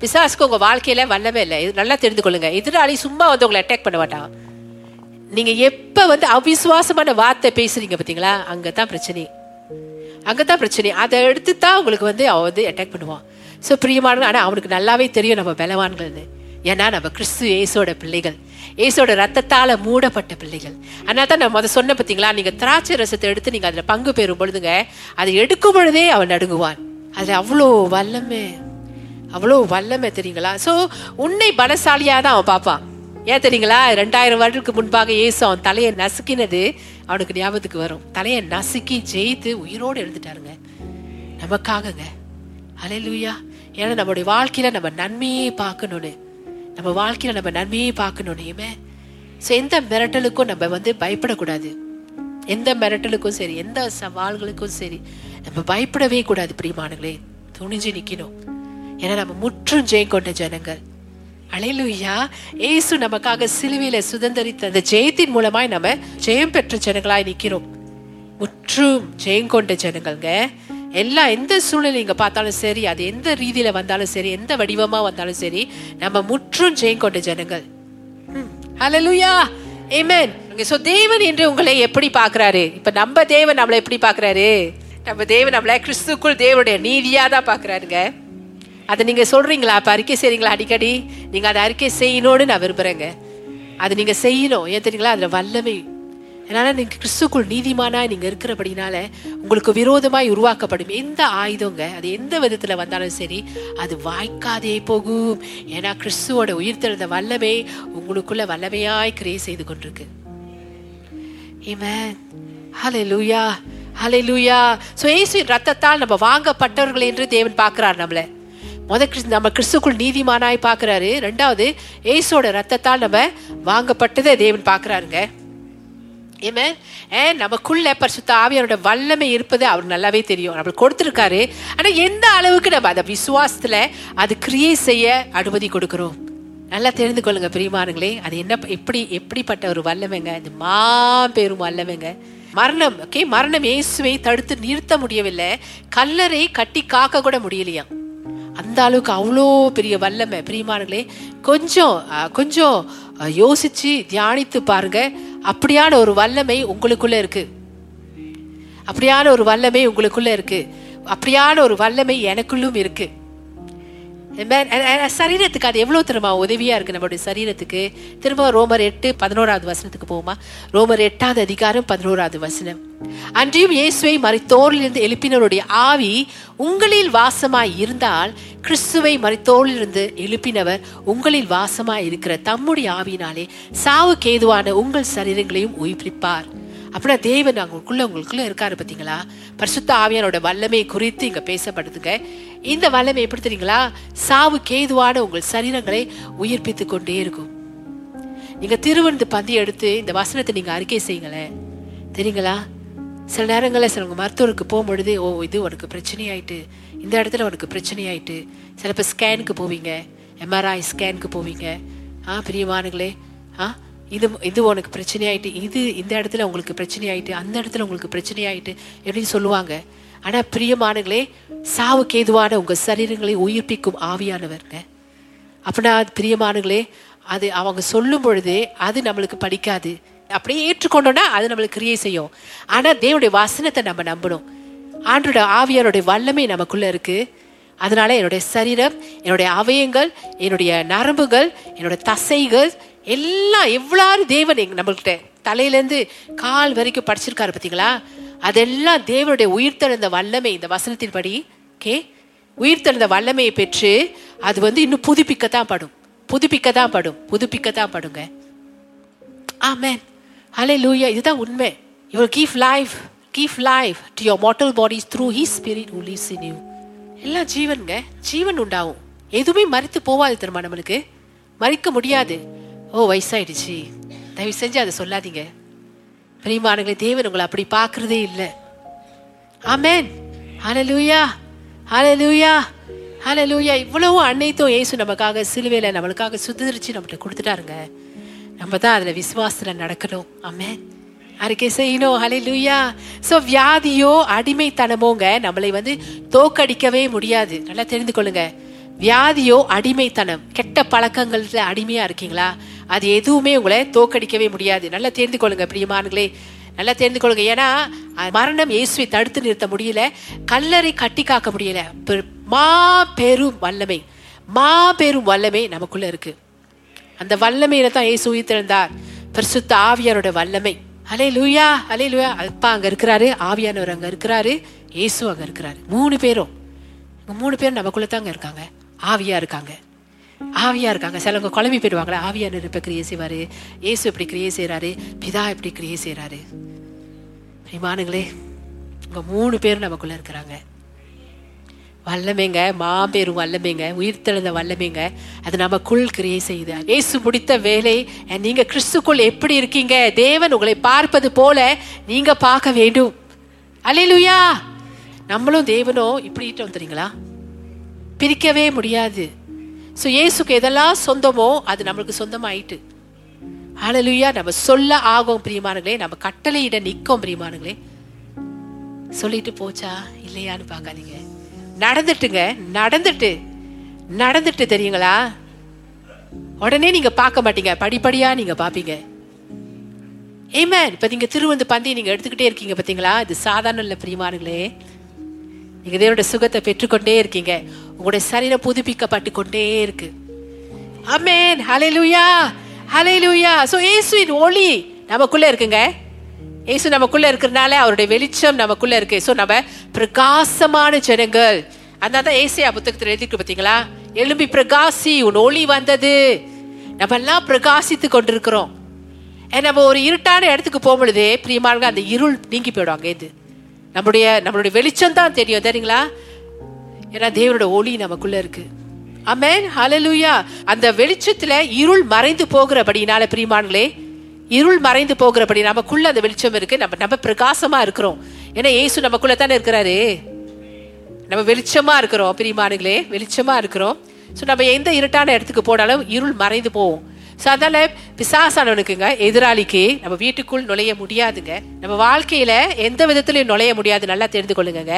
பிசாசுக்கு உங்க வாழ்க்கையில வல்லவே இல்லை. இது நல்லா தெரிந்து கொள்ளுங்க. எதிராளி சும்மா வந்து உங்களை அட்டாக் பண்ண மாட்டான். நீங்க எப்ப வந்து அவிசுவாசமான வார்த்தை பேசுறீங்க பாத்தீங்களா? அங்கதான் பிரச்சனை. அங்கதான் பிரச்சனை. அதை எடுத்து தான் உங்களுக்கு வந்து அவன் வந்து அட்டாக் பண்ணுவான் ஸோ பிரியமான ஆனால் அவனுக்கு நல்லாவே தெரியும் நம்ம பலவான்கள்னு. ஏன்னா நம்ம கிறிஸ்து இயேசோட பிள்ளைகள். ஏசோட ரத்தத்தால் மூடப்பட்ட பிள்ளைகள். அதனால தான் நான் முத சொன்ன பார்த்தீங்களா? நீங்கள் திராட்சை ரசத்தை எடுத்து நீங்கள் அதில் பங்கு பெறும் பொழுதுங்க அதை எடுக்கும் பொழுதே அவன் நடுங்குவான். அது அவ்வளோ வல்லமே. அவ்வளோ வல்லமை தெரியுங்களா? ஸோ உன்னை பலசாலியாக தான் அவன் பார்ப்பான். ஏன் தெரியுங்களா? ரெண்டாயிரம் வருடத்துக்கு முன்பாக இயேசு அவன் தலையை நசுக்கினது அவனுக்கு ஞாபகத்துக்கு வரும். தலையை நசுக்கி ஜெயித்து உயிரோடு எழுந்துட்டாருங்க. நமக்காகங்க. அலையிலுயா ஏன்னா நம்மளுடைய வாழ்க்கையில நம்ம நன்மையே பார்க்கணும்னு. நம்ம வாழ்க்கையில நம்ம நன்மையே பார்க்கணும்னுமே ஸோ எந்த மிரட்டலுக்கும் நம்ம வந்து பயப்படக்கூடாது. எந்த மிரட்டலுக்கும் சரி எந்த சவால்களுக்கும் சரி நம்ம பயப்படவே கூடாது பிரியமானங்களே துணிஞ்சு நிற்கணும் ஏன்னா நம்ம முற்றும் ஜெயம் கொண்ட ஜனங்கள். அலையிலுயா ஏசு நமக்காக சிலுவையில சுதந்திரித்த அந்த ஜெயத்தின் மூலமாய் நம்ம ஜெயம் பெற்ற ஜனங்களாய் நிற்கிறோம் முற்றும் ஜெயம் கொண்ட ஜனங்கள்ங்க. எல்லா எந்த சூழ்நிலை நீங்க பார்த்தாலும் சரி அது எந்த ரீதியில வந்தாலும் சரி எந்த வடிவமா வந்தாலும் சரி நம்ம முற்றும் ஜெயம் கொண்ட ஜனங்கள். ஹalleluya ஏமேன் சோ தேவன் என்று உங்களை எப்படி பாக்குறாரு இப்ப நம்ம தேவன் நம்மளை எப்படி பாக்குறாரு நம்ம தேவன் நம்மள கிறிஸ்துக்குள் தேவனுடைய நீதியா தான் பார்க்கறாருங்க. அதை நீங்க சொல்றீங்களா? அப்ப அறிக்கை செய்றீங்களா? அடிக்கடி நீங்க அதை அறிக்கை செய்யணும்னு நான் விரும்புறேங்க. அதை நீங்க செய்யணும். ஏன் தெரியுங்களா? அதுல வல்லமை. அதனால நீங்க கிறிஸ்துக்குள் நீதிமானா நீங்க இருக்கிறபடினால உங்களுக்கு விரோதமாய் உருவாக்கப்படும். எந்த ஆயுதங்க? அது எந்த விதத்துல வந்தாலும் சரி அது வாய்க்காதே போகும். ஏன்னா கிறிஸ்துவோட உயிர் திறந்த வல்லமை உங்களுக்குள்ள வல்லமையாய் கிரியை செய்து கொண்டிருக்கு. Amen. லூயா Hallelujah. லூயா சுயேசு ரத்தத்தால் நம்ம வாங்கப்பட்டவர்கள் என்று தேவன் பார்க்கிறார் நம்மளை. முத கிறிஸ்து நம்ம கிறிஸ்துக்குள் நீதிமானாய் பார்க்கறாரு. ரெண்டாவது ஏசோட ரத்தத்தால் நம்ம வாங்கப்பட்டதை தேவன் பார்க்குறாருங்க. ஏமே And நமக்குள்ள பரிசுத்த ஆவியாரோட வல்லமை இருப்பது அவர் நல்லாவே தெரியும். நம்மளுக்கு கொடுத்துருக்காரு. ஆனால் எந்த அளவுக்கு நம்ம அதை விசுவாசத்தில் அது கிரியை செய்ய அனுமதி கொடுக்குறோம்? நல்லா தெரிந்து கொள்ளுங்க பிரியமானுங்களே அது என்ன எப்படி எப்படிப்பட்ட ஒரு வல்லமைங்க? அது மாபெரும் வல்லமைங்க. மரணம் ஓகே மரணம் இயேசுவை தடுத்து நிறுத்த முடியவில்லை. கல்லறை கட்டி காக்க கூட முடியலையாம். அந்த அளவுக்கு அவ்வளோ பெரிய வல்லமை பிரியமானங்களே கொஞ்சம் கொஞ்சம் யோசிச்சு தியானித்து பாருங்க. அப்படியான ஒரு வல்லமை உங்களுக்குள்ள இருக்கு. அப்படியான ஒரு வல்லமை உங்களுக்குள்ள இருக்கு. அப்படியான ஒரு வல்லமை எனக்குள்ளும் இருக்குது சரீரத்துக்கு அது எவ்வளவு திரும்ப உதவியா இருக்கு நம்மளுடைய சரீரத்துக்கு. திரும்ப ரோமர் எட்டு பதினோராவது வசனத்துக்கு போவோமா? ரோமர் எட்டாவது அதிகாரம் பதினோராவது வசனம். அன்றியும் இயேசுவை மறைத்தோரிலிருந்து எழுப்பினருடைய ஆவி உங்களில் வாசமாய் இருந்தால் கிறிஸ்துவை மறைத்தோரிலிருந்து எழுப்பினவர் உங்களில் வாசமாய் இருக்கிற தம்முடைய ஆவியினாலே சாவுக்கு ஏதுவான உங்கள் சரீரங்களையும் உயிர்ப்பிப்பார். அப்படின்னா தேவன் அவங்களுக்குள்ள உங்களுக்குள்ள இருக்காரு பார்த்தீங்களா? பரிசுத்த ஆவியானோட வல்லமை குறித்து இங்க பேசப்படுதுங்க. இந்த வல்லமை எப்படி தெரியுங்களா? சாவு கேதுவான உங்கள் சரீரங்களை உயிர்ப்பித்து கொண்டே இருக்கும். நீங்க திருவந்து பந்தி எடுத்து இந்த வசனத்தை நீங்க அறிக்கை செய்யுங்களேன். தெரியுங்களா? சில நேரங்களில் சிலவங்க மருத்துவருக்கு போகும்பொழுது ஓ இது உனக்கு பிரச்சனையாயிட்டு இந்த இடத்துல உனக்கு பிரச்சனையாயிட்டு சில ஸ்கேனுக்கு போவீங்க எம்ஆர்ஐ ஸ்கேனுக்கு போவீங்க. ஆ பிரியமானுங்களே ஆ இது இது உனக்கு பிரச்சனையாயிட்டு இது இந்த இடத்துல உங்களுக்கு பிரச்சனை ஆயிட்டு அந்த இடத்துல உங்களுக்கு பிரச்சனை ஆயிட்டு எப்படின்னு சொல்லுவாங்க. ஆனால் பிரியமானுங்களே சாவுக்கு ஏதுவான உங்கள் சரீரங்களை உயிர்ப்பிக்கும் ஆவியானவர்ங்க. அப்படின்னா அது பிரியமானுங்களே அது அவங்க சொல்லும் பொழுதே அது நம்மளுக்கு படிக்காது. அப்படியே ஏற்றுக்கொண்டோன்னா அது நம்மளுக்கு கிரியை செய்யும். ஆனால் தேவனுடைய வசனத்தை நம்ம நம்பணும். ஆண்டோட ஆவியாருடைய வல்லமை நமக்குள்ளே இருக்குது அதனால என்னுடைய சரீரம் என்னுடைய அவயங்கள் என்னுடைய நரம்புகள் என்னோட தசைகள் எல்லாம் எவ்வளாறு தேவன் எங்க நம்மள்கிட்ட? தலையிலேருந்து கால் வரைக்கும் படிச்சிருக்காரு பார்த்தீங்களா அதெல்லாம் தேவனுடைய உயிர்த்தெழுந்த வல்லமை இந்த வசனத்தின்படி ஓகே? உயிர்த்தெழுந்த வல்லமையை பெற்று அது வந்து இன்னும் புதுப்பிக்கத்தான் படும். புதுப்பிக்கத்தான் படும். புதுப்பிக்கத்தான் படுங்க. ஆமேன் ஹலே லூயா இதுதான் உண்மை. Your give life give life to your your bodies through through spirit spirit who lives in எல்லாம் ஜீவனுங்க. ஜீவன் உண்டாகும். எதுவுமே மறித்து போவாது தெரியுமா நம்மளுக்கு? மறிக்க முடியாது. ஓ வயசாயிடுச்சு. தயவு செஞ்சு அதை சொல்லாதீங்க. பிரியமானங்களே தேவன் உங்களை அப்படி பார்க்கறதே இல்லை. ஆமென். லூயா ஹalleluya. லூயா இவ்வளவு அன்னைத்தும் ஏசு நமக்காக சிலுவையில் நம்மளுக்காக சுத்திரிச்சு நம்மகிட்ட கொடுத்துட்டாருங்க. நம்ம தான் அதில் விசுவாசத்தில் நடக்கணும். ஆமேன். அறிக்கை செய்யணும்? அல லூயா ஸோ வியாதியோ அடிமைத்தனமோங்க நம்மளை வந்து தோக்கடிக்கவே முடியாது. நல்லா தெரிந்து கொள்ளுங்க. வியாதியோ அடிமைத்தனம் கெட்ட பழக்கங்கள்ல அடிமையா இருக்கீங்களா? அது எதுவுமே உங்களை தோக்கடிக்கவே முடியாது. நல்லா தெரிந்து கொள்ளுங்க பிரியமானங்களே நல்லா தெரிந்து கொள்ளுங்க ஏன்னா மரணம் இயேசுவை தடுத்து நிறுத்த முடியல கல்லறை கட்டி காக்க முடியல. மா மாபெரும் வல்லமை மாபெரும் வல்லமை நமக்குள்ள இருக்கு. அந்த வல்லமையில தான் இயேசு உயிர்த்தெழுந்தார். பரிசுத்த ஆவியாரோட வல்லமை. அலே லூயா அலே லூயா அப்பா அங்க இருக்கிறாரு ஆவியானவர் அங்க இருக்கிறாரு இயேசு அங்க இருக்கிறாரு. மூணு பேரும். மூணு பேரும் நமக்குள்ள தாங்க இருக்காங்க. ஆவியா இருக்காங்க. ஆவியா இருக்காங்க. சிலவங்க குழம்பி போயிடுவாங்களே ஆவியானவர் இருப்ப கிரியை செய்வாரு. இயேசு இப்படி கிரியை செய்றாரு. பிதா இப்படி கிரியை செய்கிறாரு பிரிமானுங்களே இங்க மூணு பேரும் நமக்குள்ள இருக்கிறாங்க. வல்லமைங்க மாபெரும் வல்லமைங்க உயிர்த்தெழுந்த வல்லமைங்க. அது நமக்குள் கிரியை செய்யுது. ஏசு முடித்த வேலை நீங்க கிறிஸ்துக்குள் எப்படி இருக்கீங்க? தேவன் உங்களை பார்ப்பது போல நீங்க பார்க்க வேண்டும். அலையிலுயா நம்மளும் தேவனும் இப்படி வந்துறீங்களா பிரிக்கவே முடியாது. ஸோ இயேசுக்கு எதெல்லாம் சொந்தமோ அது நம்மளுக்கு சொந்தமாயிட்டு. ஹalleluya நம்ம சொல்ல ஆகும் பிரியமானங்களே. நம்ம கட்டளையிட நிற்கும் பிரியமானங்களே. சொல்லிட்டு போச்சா? இல்லையான்னு பார்க்காதீங்க. நடந்துட்டுங்க. நடந்துட்டு. நடந்துட்டு தெரியுங்களா? உடனே நீங்க பார்க்க மாட்டீங்க. படிப்படியா நீங்க பாப்பீங்க ஏமே இப்ப நீங்க திருவந்து பந்தி நீங்க எடுத்துக்கிட்டே இருக்கீங்க பாத்தீங்களா? இது சாதாரண இல்ல பிரியமானுங்களே. நீங்க தேவனுடைய சுகத்தை பெற்றுக்கொண்டே இருக்கீங்க. உங்களுடைய சரீரம் புதுப்பிக்கப்பட்டு கொண்டே இருக்கு. அமேன் ஹலெலுயா ஹலெலுயா சோ இயேசுவின் ஒளி நமக்குள்ள இருக்குங்க. இயேசு நமக்குள்ள இருக்கிறனால அவருடைய வெளிச்சம் நமக்குள்ள இருக்கு. சோ நம்ம பிரகாசமான ஜனங்கள். அதனால தான் ஏசியா புத்தகத்தில் எழுதிருக்கு பார்த்தீங்களா எலும்பி பிரகாசி உன் ஒளி வந்தது. நம்ம எல்லாம் பிரகாசித்து கொண்டிருக்கிறோம் நம்ம ஒரு இருட்டான இடத்துக்கு போகும்பொழுதே பிரியமானங்க அந்த இருள் நீங்கி போயிடும் அங்கே இது நம்முடைய நம்மளுடைய வெளிச்சம் தான் தெரியும் தெரியுங்களா? ஏன்னா தேவனோட ஒளி நமக்குள்ள இருக்கு. அமேன் ஹalleluya அந்த வெளிச்சத்துல இருள் மறைந்து போகிறபடினால பிரியமானங்களே இருள் மறைந்து போகிறபடி நமக்குள்ள அந்த வெளிச்சம் இருக்கு. நம்ம நம்ம பிரகாசமா இருக்கிறோம். ஏன்னா ஏசு நமக்குள்ள தானே இருக்கிறாரு. நம்ம வெளிச்சமா இருக்கிறோம் பிரியமானுங்களே வெளிச்சமா இருக்கிறோம். ஸோ நம்ம எந்த இருட்டான இடத்துக்கு போனாலும் இருள் மறைந்து போவோம் ஸோ அதனால் பிசாசானவனுக்குங்க எதிராளிக்கு நம்ம வீட்டுக்குள் நுழைய முடியாதுங்க. நம்ம வாழ்க்கையில் எந்த விதத்திலையும் நுழைய முடியாது நல்லா தெரிந்து கொள்ளுங்க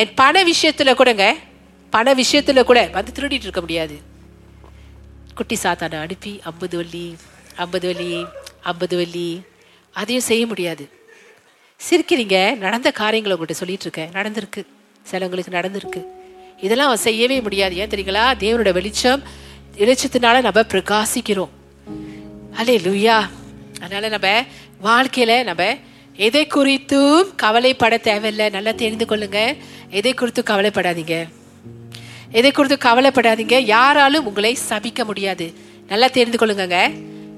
என் பண விஷயத்தில் கூடங்க பண விஷயத்தில் கூட வந்து திருடிட்டு இருக்க முடியாது. குட்டி சாத்தானை அனுப்பி ஐம்பது வள்ளி ஐம்பது வள்ளி ஐம்பது வள்ளி அதையும் செய்ய முடியாது. சிரிக்கிறீங்க நடந்த காரியங்களை உங்கள்கிட்ட சொல்லிட்டு இருக்கேன் நடந்திருக்கு. சிலவங்களுக்கு நடந்திருக்கு. இதெல்லாம் அவன் செய்யவே முடியாது. ஏன் தெரியுங்களா? தேவனோட வெளிச்சம் வெளிச்சத்தினால நம்ம பிரகாசிக்கிறோம். அலே லுயா அதனால நம்ம வாழ்க்கையில நம்ம எதை குறித்தும் கவலைப்பட தேவையில்லை. நல்லா தெரிந்து கொள்ளுங்க. எதை குறித்தும் கவலைப்படாதீங்க. எதை குறித்து கவலைப்படாதீங்க. யாராலும் உங்களை சபிக்க முடியாது. நல்லா தெரிந்து கொள்ளுங்கங்க.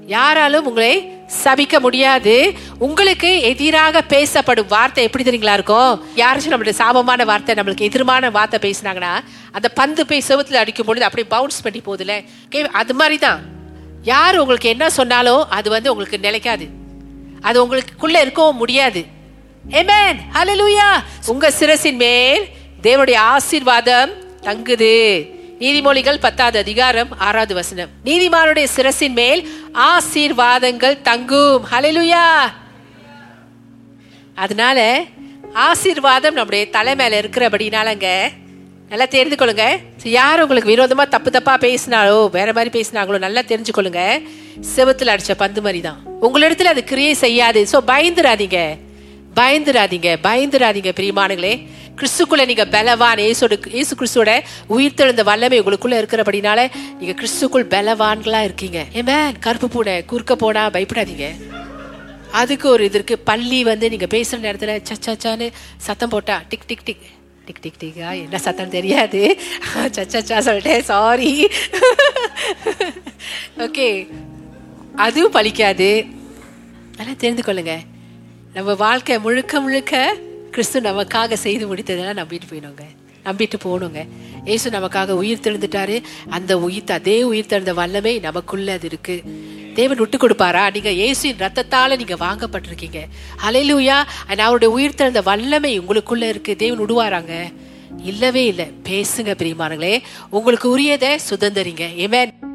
யாராலும் உங்களை சபிக்க முடியாது. உங்களுக்கு எதிராக பேசப்படும் வார்த்தை எப்படி தெரியுங்களா இருக்கும்? யாராச்சும் நம்மளுடைய சாபமான வார்த்தை நம்மளுக்கு எதிர்மான வார்த்தை பேசினாங்கன்னா அந்த பந்து போய் செவத்துல அடிக்கும் பொழுது அப்படியே பவுன்ஸ் பண்ணி போகுதுல கே அது மாதிரி தான் யார் உங்களுக்கு என்ன சொன்னாலும் அது வந்து உங்களுக்கு நிலைக்காது. அது உங்களுக்குள்ள இருக்கவும் முடியாது. Amen. ஹலலூயா உங்க சிரசின் மேல் தேவனுடைய ஆசீர்வாதம் தங்குது. நீதிமொழிகள் பத்தாவது அதிகாரம் ஆறாவது வசனம். நீதிமானுடைய சிரசின் மேல் ஆசீர்வாதங்கள் தங்கும். ஹalleluya அதனால ஆசீர்வாதம் நம்முடைய தலை மேல இருக்கிறபடினாலங்க நல்லா தெரிந்து கொள்ளுங்க யார் உங்களுக்கு விரோதமா தப்பு தப்பா பேசினாலோ வேற மாதிரி பேசினாங்களோ நல்லா தெரிஞ்சுக்கொள்ளுங்க. செவத்துல அடிச்ச பந்து மாதிரி தான் உங்களிடத்துல அது கிரியை செய்யாது. சோ பயந்துராதீங்க. பயந்துராதீங்க. பயந்துராதீங்க பிரியமானங்களே கிறிஸ்துக்குள்ள நீங்க பலவான். இயேசோட இயேசு கிறிஸ்துவோட உயிர்த்தெழுந்த வல்லமை உங்களுக்குள்ள இருக்கிறபடினால நீங்க கிறிஸ்துக்குள் பலவான்களா இருக்கீங்க. ஏமே கருப்பு பூனை குறுக்க போனா பயப்படாதீங்க. அதுக்கு ஒரு இது இருக்கு பள்ளி வந்து நீங்க பேசுற நேரத்துல சச்சாச்சான்னு சத்தம் போட்டா tick tick tick. Tick tick டிக்கா என்ன சத்தம் தெரியாது சச்சா சொல்லிட்டேன் சாரி ஓகே அதுவும் பலிக்காது அதெல்லாம் தெரிந்து கொள்ளுங்க நம்ம வாழ்க்கை முழுக்க முழுக்க கிறிஸ்து நமக்காக செய்து முடித்ததெல்லாம் நம்பிட்டு போயிடுங்க நம்பிட்டு போகணுங்க ஏசு நமக்காக உயிர் தெழுந்துட்டாரு. அந்த உயிர் அதே உயிர் தெழுந்த வல்லமை நமக்குள்ள அது இருக்கு. தேவன் விட்டு கொடுப்பாரா? நீங்க இயேசுவின் ரத்தத்தால நீங்க வாங்கப்பட்டிருக்கீங்க. அலையிலூயா அண்ட் அவருடைய உயிர் தெழுந்த வல்லமை உங்களுக்குள்ள இருக்கு. தேவன் விடுவாராங்க இல்லவே இல்லை. பேசுங்க பிரியமானங்களே. உங்களுக்கு உரியதை சுதந்திரிங்க. ஏமேன்